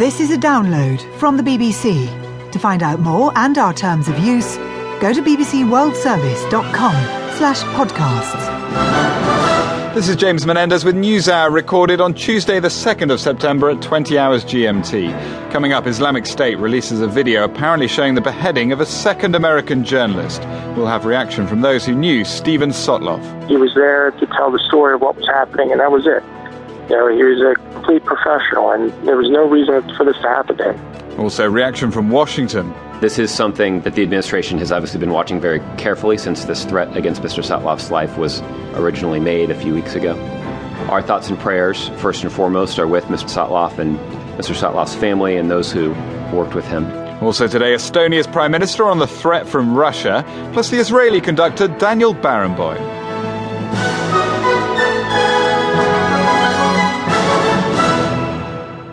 This is a download from the BBC. To find out more and our terms of use, go to bbcworldservice.com slash podcasts. This is James Menendez with NewsHour recorded on Tuesday the 2nd of September at 20 hours GMT. Coming up, Islamic State releases a video apparently showing the beheading of a second American journalist. We'll have reaction from those who knew Steven Sotloff. He was there to tell the story of what was happening, and that was it. You know, he was a complete professional, and there was no reason for this to happen to him. Also, reaction from Washington. This is something that the administration has obviously been watching very carefully since this threat against Mr. Sotloff's life was originally made a few weeks ago. Our thoughts and prayers, first and foremost, are with Mr. Sotloff and Mr. Sotloff's family and those who worked with him. Also today, Estonia's Prime Minister on the threat from Russia, plus the Israeli conductor Daniel Barenboim.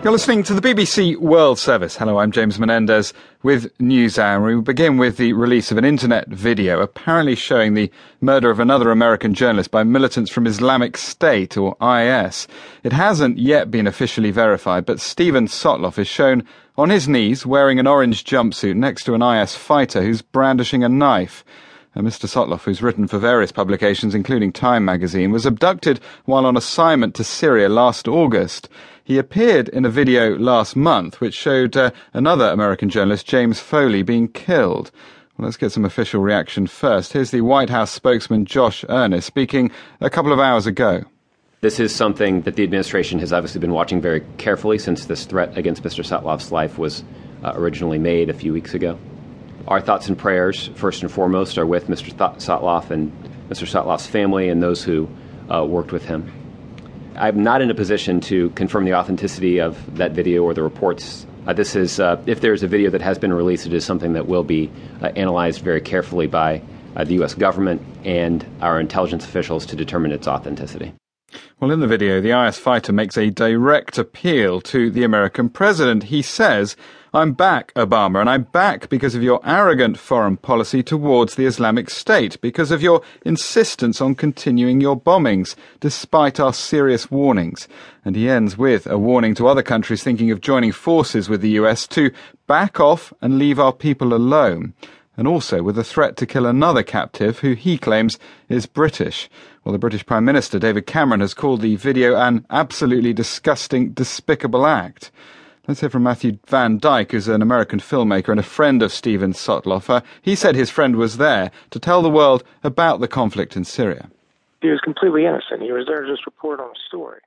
You're listening to the BBC World Service. Hello, I'm James Menendez with NewsHour. We begin with the release of an internet video apparently showing the murder of another American journalist by militants from Islamic State, or IS. It hasn't yet been officially verified, but Steven Sotloff is shown on his knees wearing an orange jumpsuit next to an IS fighter who's brandishing a knife. Mr. Sotloff, who's written for various publications, including Time magazine, was abducted while on assignment to Syria last August. He appeared in a video last month which showed uh, another American journalist, James Foley, being killed. Well, let's get some official reaction first. Here's the White House spokesman, Josh Earnest, speaking a couple of hours ago. This is something that the administration has obviously been watching very carefully since this threat against Mr. Sotloff's life was uh, originally made a few weeks ago. Our thoughts and prayers, first and foremost, are with Mr. Th- Sotloff and Mr. Sotloff's family and those who uh, worked with him. I'm not in a position to confirm the authenticity of that video or the reports. Uh, this is, uh, if there's a video that has been released, it is something that will be uh, analyzed very carefully by uh, the U.S. government and our intelligence officials to determine its authenticity. Well, in the video, the IS fighter makes a direct appeal to the American president. He says, I'm back, Obama, and I'm back because of your arrogant foreign policy towards the Islamic State, because of your insistence on continuing your bombings, despite our serious warnings. And he ends with a warning to other countries thinking of joining forces with the US to back off and leave our people alone and also with a threat to kill another captive who he claims is British. Well, the British Prime Minister, David Cameron, has called the video an absolutely disgusting, despicable act. Let's hear from Matthew VanDyke, who's an American filmmaker and a friend of Steven Sotloff. Uh, he said his friend was there to tell the world about the conflict in Syria. He was completely innocent. He was there to just report on a story.